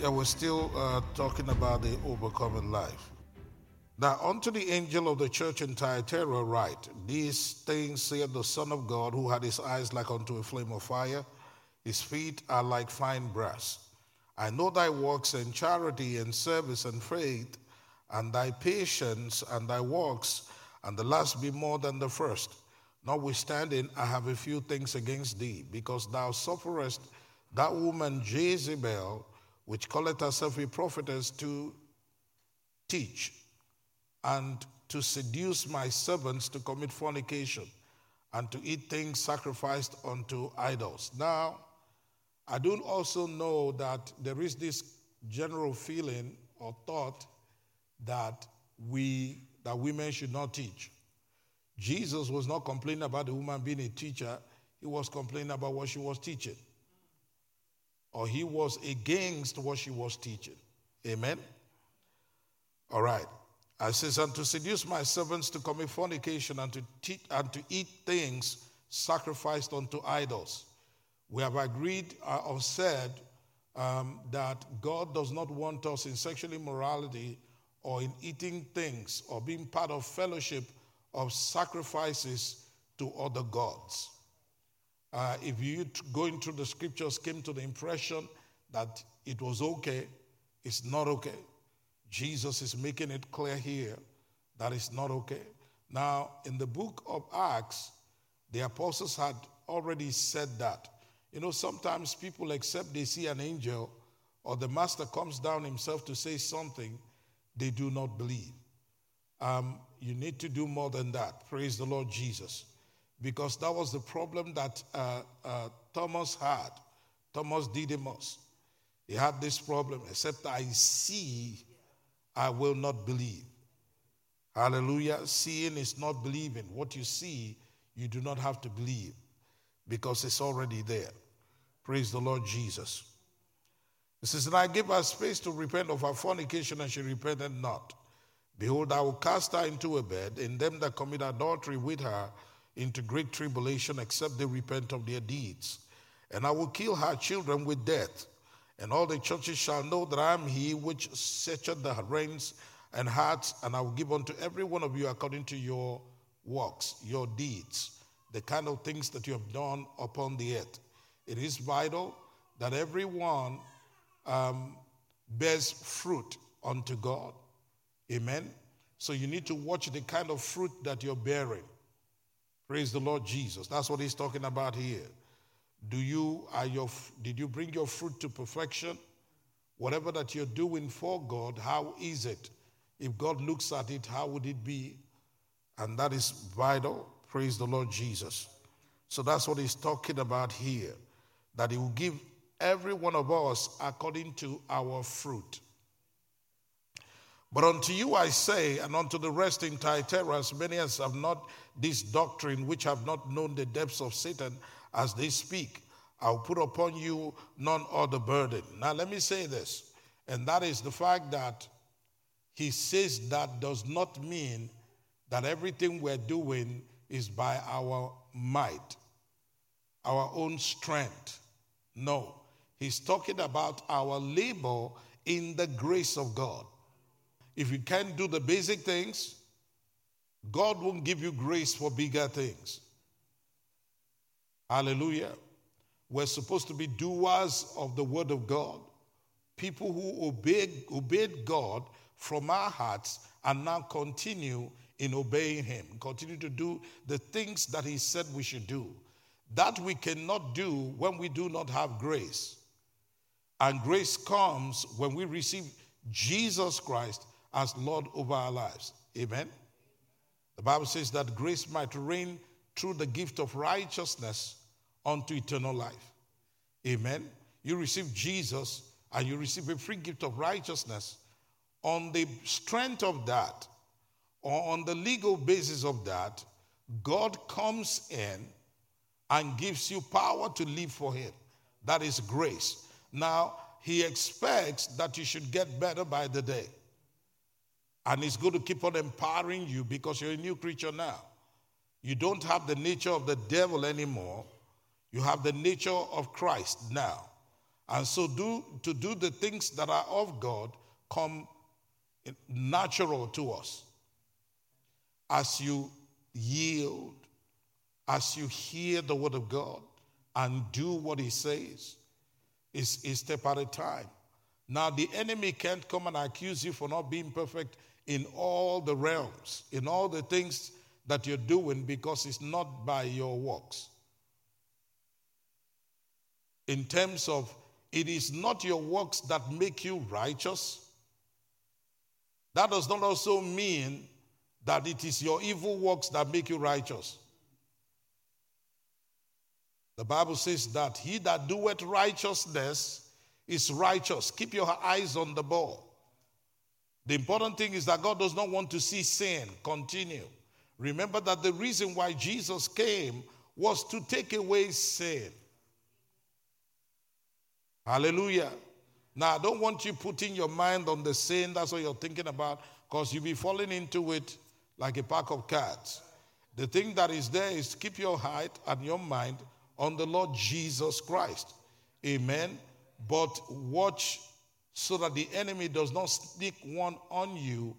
Yeah, we're still uh, talking about the overcoming life. Now, unto the angel of the church in Thyatira write, These things saith the Son of God, who had his eyes like unto a flame of fire, his feet are like fine brass. I know thy works and charity and service and faith, and thy patience and thy works, and the last be more than the first. Notwithstanding, I have a few things against thee, because thou sufferest that woman Jezebel, which calleth herself a prophetess, to teach and to seduce my servants to commit fornication and to eat things sacrificed unto idols. Now, I do also know that there is this general feeling or thought that we that women should not teach. Jesus was not complaining about the woman being a teacher, he was complaining about what she was teaching. Or he was against what she was teaching. Amen. All right. I says, and to seduce my servants to commit fornication and to, te- and to eat things sacrificed unto idols. We have agreed uh, or said um, that God does not want us in sexual immorality or in eating things or being part of fellowship of sacrifices to other gods. Uh, if you going through the scriptures came to the impression that it was okay, it's not okay. Jesus is making it clear here that it's not okay. Now, in the book of Acts, the apostles had already said that. You know, sometimes people, except they see an angel or the master comes down himself to say something, they do not believe. Um, you need to do more than that. Praise the Lord Jesus. Because that was the problem that uh, uh, Thomas had. Thomas Didymus. He had this problem, except I see I will not believe. Hallelujah. Seeing is not believing. What you see, you do not have to believe because it's already there. Praise the Lord Jesus. It says, And I gave her space to repent of her fornication, and she repented not. Behold, I will cast her into a bed, and them that commit adultery with her into great tribulation, except they repent of their deeds. And I will kill her children with death and all the churches shall know that I am he which searcheth the reins and hearts, and I will give unto every one of you according to your works, your deeds, the kind of things that you have done upon the earth. It is vital that everyone um, bears fruit unto God. Amen. So you need to watch the kind of fruit that you're bearing. Praise the Lord Jesus. That's what he's talking about here. Do you, are your, did you bring your fruit to perfection? Whatever that you're doing for God, how is it? If God looks at it, how would it be? And that is vital. Praise the Lord Jesus. So that's what he's talking about here. That he will give every one of us according to our fruit. But unto you I say, and unto the rest in Thyatira, as many as have not this doctrine, which have not known the depths of Satan, as they speak. I'll put upon you none other burden. Now, let me say this, and that is the fact that he says that does not mean that everything we're doing is by our might, our own strength. No, he's talking about our labor in the grace of God. If you can't do the basic things, God won't give you grace for bigger things. Hallelujah. We're supposed to be doers of the word of God. People who obeyed, obeyed God from our hearts and now continue in obeying Him, continue to do the things that He said we should do. That we cannot do when we do not have grace. And grace comes when we receive Jesus Christ as Lord over our lives. Amen. The Bible says that grace might reign through the gift of righteousness unto eternal life. Amen. You receive Jesus and you receive a free gift of righteousness. On the strength of that, or on the legal basis of that, God comes in and gives you power to live for Him. That is grace. Now, He expects that you should get better by the day. And it's going to keep on empowering you because you're a new creature now. You don't have the nature of the devil anymore. You have the nature of Christ now. And so do to do the things that are of God come natural to us. As you yield, as you hear the word of God and do what he says, is a step at a time. Now, the enemy can't come and accuse you for not being perfect in all the realms, in all the things that you're doing, because it's not by your works. In terms of, it is not your works that make you righteous. That does not also mean that it is your evil works that make you righteous. The Bible says that he that doeth righteousness is righteous. Keep your eyes on the ball. The important thing is that God does not want to see sin continue. Remember that the reason why Jesus came was to take away sin. Hallelujah. Now, I don't want you putting your mind on the sin, that's what you're thinking about, because you'll be falling into it like a pack of cats. The thing that is there is to keep your heart and your mind on the Lord Jesus Christ. Amen. But watch so that the enemy does not sneak one on you,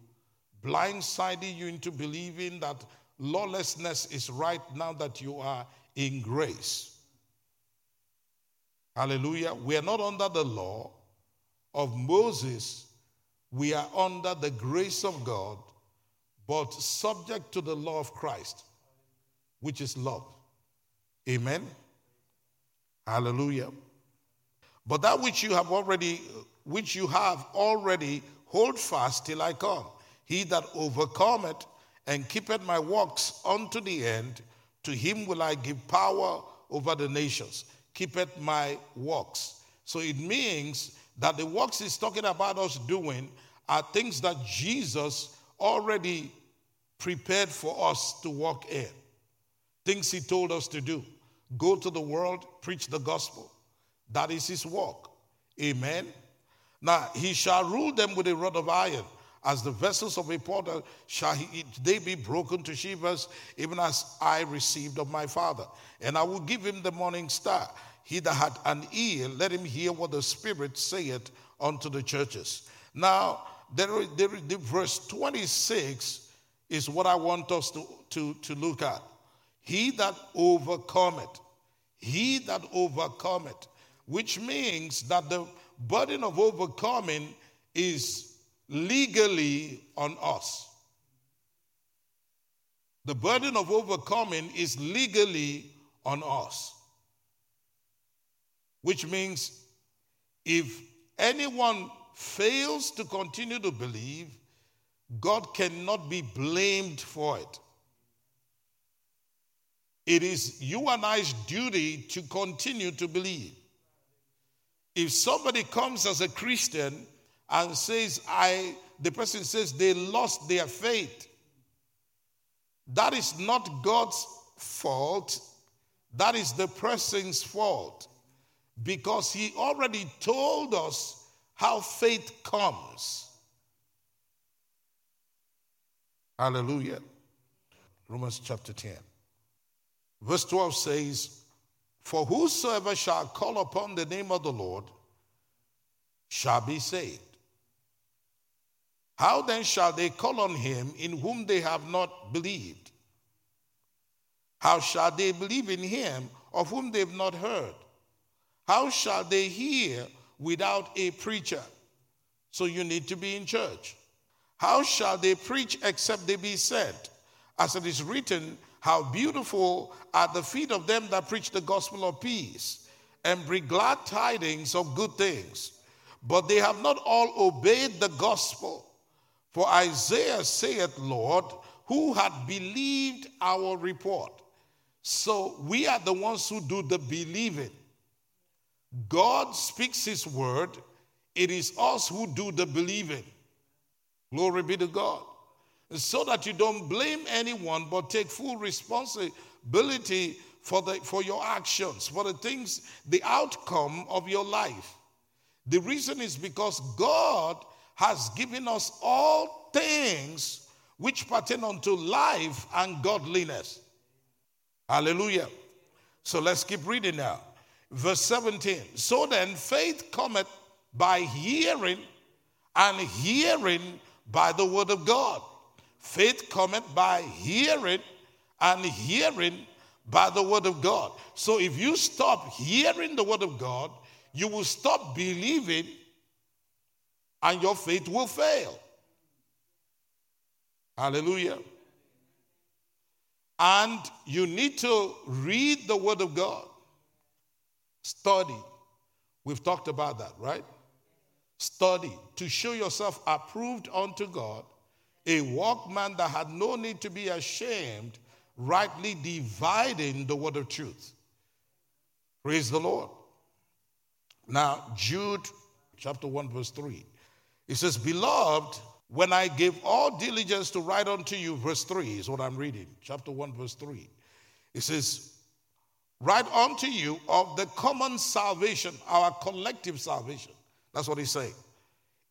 blindsiding you into believing that lawlessness is right now that you are in grace. Hallelujah. We are not under the law of Moses, we are under the grace of God, but subject to the law of Christ, which is love. Amen. Hallelujah. But that which you have already, which you have already, hold fast till I come. He that overcometh and keepeth my works unto the end, to him will I give power over the nations. Keepeth my works. So it means that the works he's talking about us doing are things that Jesus already prepared for us to walk in. Things he told us to do. Go to the world, preach the gospel. That is his work. Amen. Now he shall rule them with a rod of iron. As the vessels of a potter shall he, they be broken to shivers, even as I received of my father. And I will give him the morning star. He that had an ear, let him hear what the Spirit saith unto the churches. Now, there, there, the verse 26 is what I want us to, to, to look at. He that overcometh, he that overcometh, which means that the burden of overcoming is legally on us. The burden of overcoming is legally on us. Which means if anyone fails to continue to believe, God cannot be blamed for it. It is you and I's duty to continue to believe. If somebody comes as a Christian and says, I, the person says they lost their faith, that is not God's fault, that is the person's fault. Because he already told us how faith comes. Hallelujah. Romans chapter 10. Verse 12 says, For whosoever shall call upon the name of the Lord shall be saved. How then shall they call on him in whom they have not believed? How shall they believe in him of whom they have not heard? How shall they hear without a preacher? So you need to be in church. How shall they preach except they be sent? As it is written, how beautiful are the feet of them that preach the gospel of peace and bring glad tidings of good things. But they have not all obeyed the gospel. For Isaiah saith, Lord, who had believed our report? So we are the ones who do the believing. God speaks his word, it is us who do the believing. Glory be to God so that you don't blame anyone but take full responsibility for, the, for your actions, for the things, the outcome of your life. The reason is because God has given us all things which pertain unto life and godliness. Hallelujah. So let's keep reading now. Verse 17. So then, faith cometh by hearing, and hearing by the word of God. Faith cometh by hearing, and hearing by the word of God. So if you stop hearing the word of God, you will stop believing, and your faith will fail. Hallelujah. And you need to read the Word of God, study. We've talked about that, right? Study to show yourself approved unto God, a workman that had no need to be ashamed, rightly dividing the word of truth. Praise the Lord. Now, Jude chapter 1, verse 3. It says, Beloved, when I gave all diligence to write unto you, verse 3 is what I'm reading, chapter 1, verse 3. It says, Write unto you of the common salvation, our collective salvation. That's what he's saying.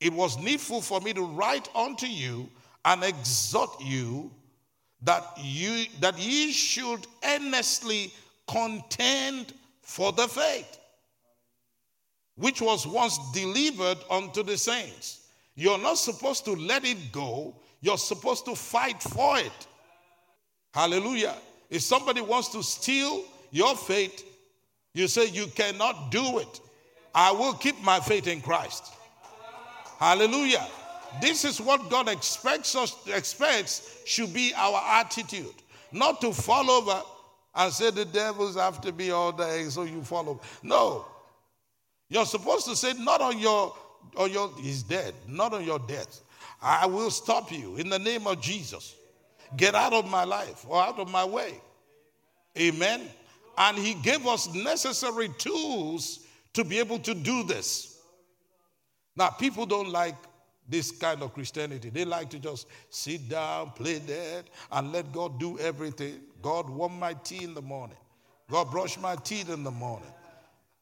It was needful for me to write unto you and exhort you that you that ye should earnestly contend for the faith which was once delivered unto the saints. You're not supposed to let it go, you're supposed to fight for it. Hallelujah. If somebody wants to steal your faith, you say, You cannot do it. I will keep my faith in Christ. Hallelujah. This is what God expects us expects should be our attitude. Not to fall over and say the devil's after me all day, so you follow. No. You're supposed to say, not on your on your he's dead, not on your death. I will stop you in the name of Jesus. Get out of my life or out of my way. Amen. And he gave us necessary tools to be able to do this. Now, people don't like this kind of Christianity. They like to just sit down, play dead, and let God do everything. God warm my tea in the morning. God brush my teeth in the morning.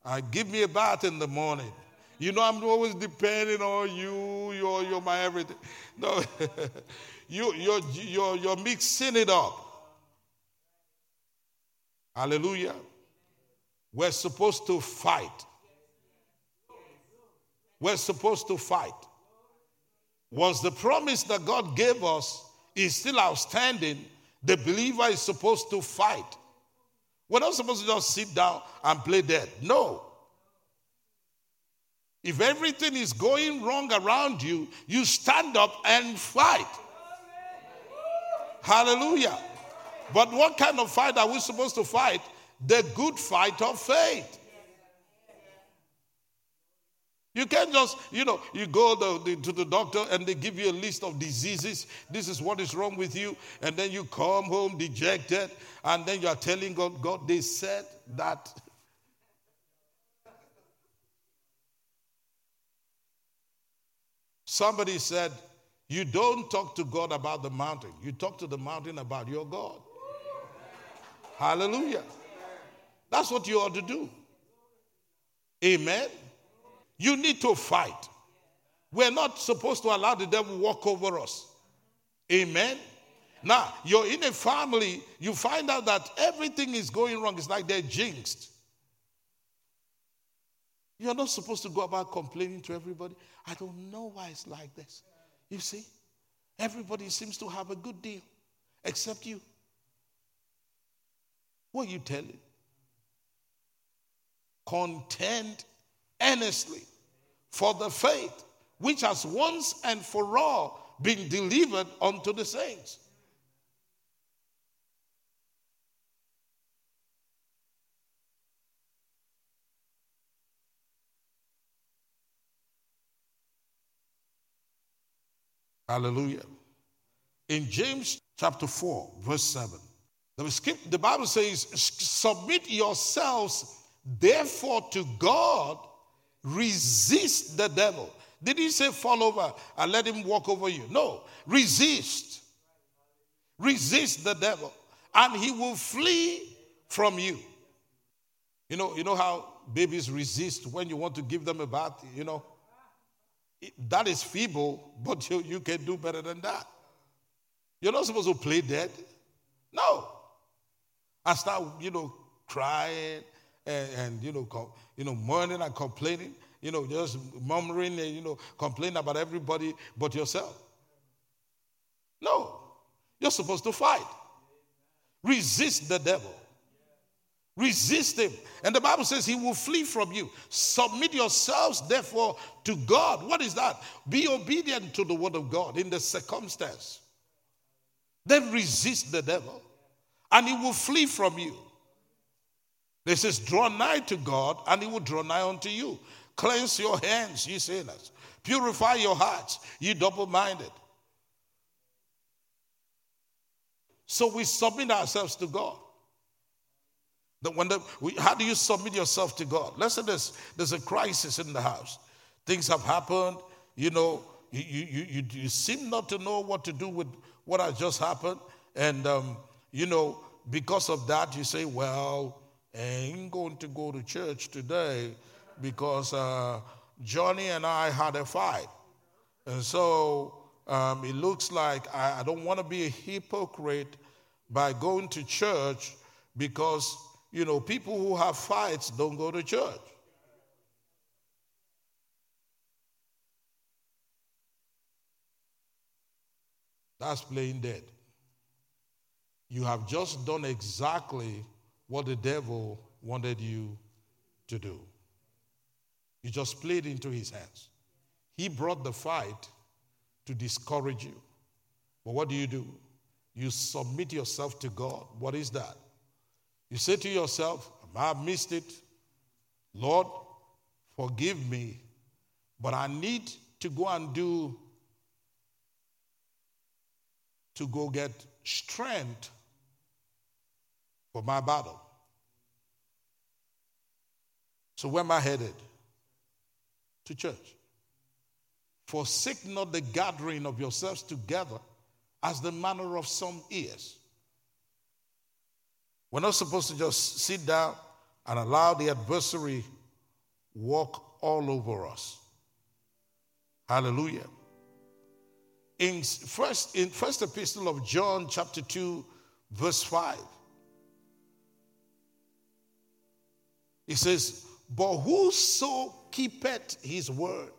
I give me a bath in the morning. You know, I'm always depending on you. You're, you're my everything. No, you, you're, you're, you're mixing it up. Hallelujah. We're supposed to fight. We're supposed to fight. Once the promise that God gave us is still outstanding, the believer is supposed to fight. We're not supposed to just sit down and play dead. No. If everything is going wrong around you, you stand up and fight. Hallelujah. But what kind of fight are we supposed to fight? The good fight of faith. You can't just, you know, you go the, the, to the doctor and they give you a list of diseases. This is what is wrong with you. And then you come home dejected. And then you are telling God, God, they said that Somebody said, You don't talk to God about the mountain, you talk to the mountain about your God. Hallelujah. That's what you ought to do. Amen. You need to fight. We're not supposed to allow the devil walk over us. Amen. Now, you're in a family, you find out that everything is going wrong. It's like they're jinxed. You're not supposed to go about complaining to everybody. I don't know why it's like this. You see, everybody seems to have a good deal except you. What are you telling? Contend earnestly for the faith which has once and for all been delivered unto the saints. Hallelujah. In James chapter 4, verse 7, the Bible says, Submit yourselves therefore to God, resist the devil. Did he say fall over and let him walk over you? No, resist. Resist the devil, and he will flee from you. You know, you know how babies resist when you want to give them a bath, you know? That is feeble, but you, you can do better than that. You're not supposed to play dead. No. I start, you know, crying and, and you know, com, you know, mourning and complaining, you know, just murmuring and you know, complaining about everybody but yourself. No, you're supposed to fight. Resist the devil. Resist him. And the Bible says he will flee from you. Submit yourselves, therefore, to God. What is that? Be obedient to the word of God in the circumstance. Then resist the devil, and he will flee from you. This says, Draw nigh to God, and he will draw nigh unto you. Cleanse your hands, ye sinners. Purify your hearts, ye double minded. So we submit ourselves to God. The, when the, we, how do you submit yourself to God? Let's say there's, there's a crisis in the house. Things have happened. You know, you, you, you, you seem not to know what to do with what has just happened. And, um, you know, because of that, you say, well, ain't going to go to church today because uh, Johnny and I had a fight. And so um, it looks like I, I don't want to be a hypocrite by going to church because, you know, people who have fights don't go to church. That's playing dead. You have just done exactly what the devil wanted you to do. You just played into his hands. He brought the fight to discourage you. But what do you do? You submit yourself to God. What is that? You say to yourself, I have missed it. Lord, forgive me, but I need to go and do, to go get strength for my battle. So, where am I headed? To church. Forsake not the gathering of yourselves together as the manner of some is. We're not supposed to just sit down and allow the adversary walk all over us. Hallelujah. In first, in first epistle of John, chapter 2, verse 5, it says, But whoso keepeth his word,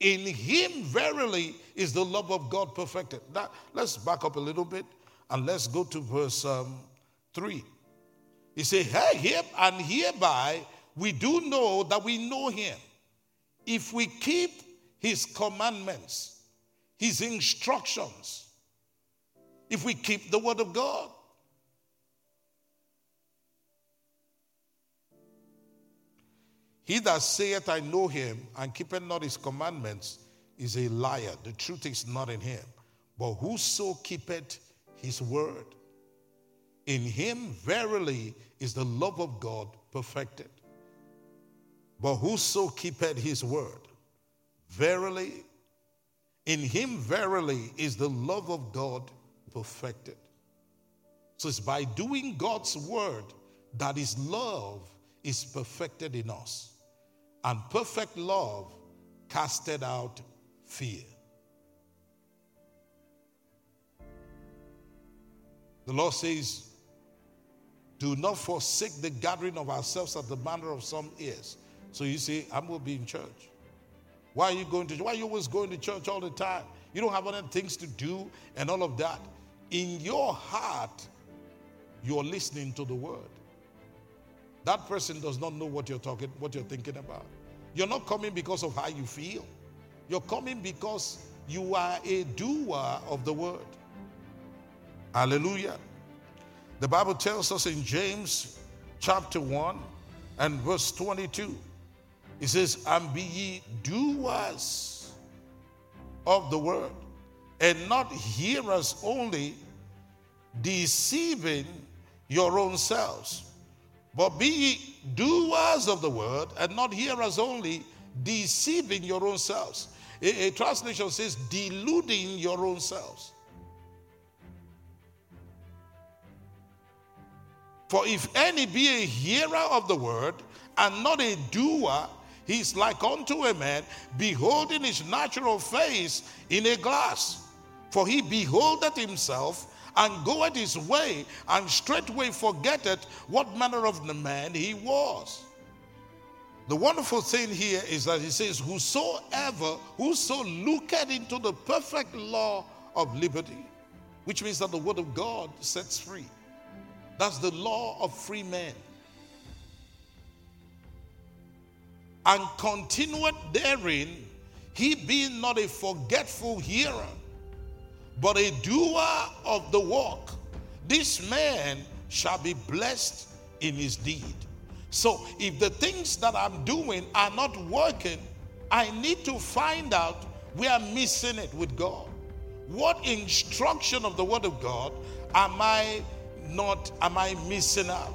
in him, verily, is the love of God perfected. Now, let's back up a little bit and let's go to verse um, 3. He said, hey, here, and hereby we do know that we know him. If we keep his commandments, his instructions, if we keep the word of God. He that saith, I know him, and keepeth not his commandments, is a liar. The truth is not in him. But whoso keepeth his word, in him verily is the love of God perfected. But whoso keepeth his word, verily, in him verily is the love of God perfected. So it's by doing God's word that his love is perfected in us. And perfect love casted out fear. The Lord says, Do not forsake the gathering of ourselves at the manner of some is. So you say, I'm going to be in church. Why are you going to Why are you always going to church all the time? You don't have other things to do and all of that. In your heart, you're listening to the word. That person does not know what you're talking, what you're thinking about. You're not coming because of how you feel. You're coming because you are a doer of the word. Hallelujah. The Bible tells us in James chapter 1 and verse 22, it says, And be ye doers of the word, and not hearers only, deceiving your own selves. But be ye doers of the word and not hearers only, deceiving your own selves. A, a, translation says, deluding your own selves. For if any be a hearer of the word and not a doer, he is like unto a man beholding his natural face in a glass. For he beholdeth himself and goeth his way, and straightway forgetteth what manner of man he was. The wonderful thing here is that he says, Whosoever, whoso looketh into the perfect law of liberty, which means that the word of God sets free. That's the law of free men. And continueth therein, he being not a forgetful hearer, but a doer of the work, this man shall be blessed in his deed. So if the things that I'm doing are not working, I need to find out we I'm missing it with God. What instruction of the Word of God am I not, am I missing out?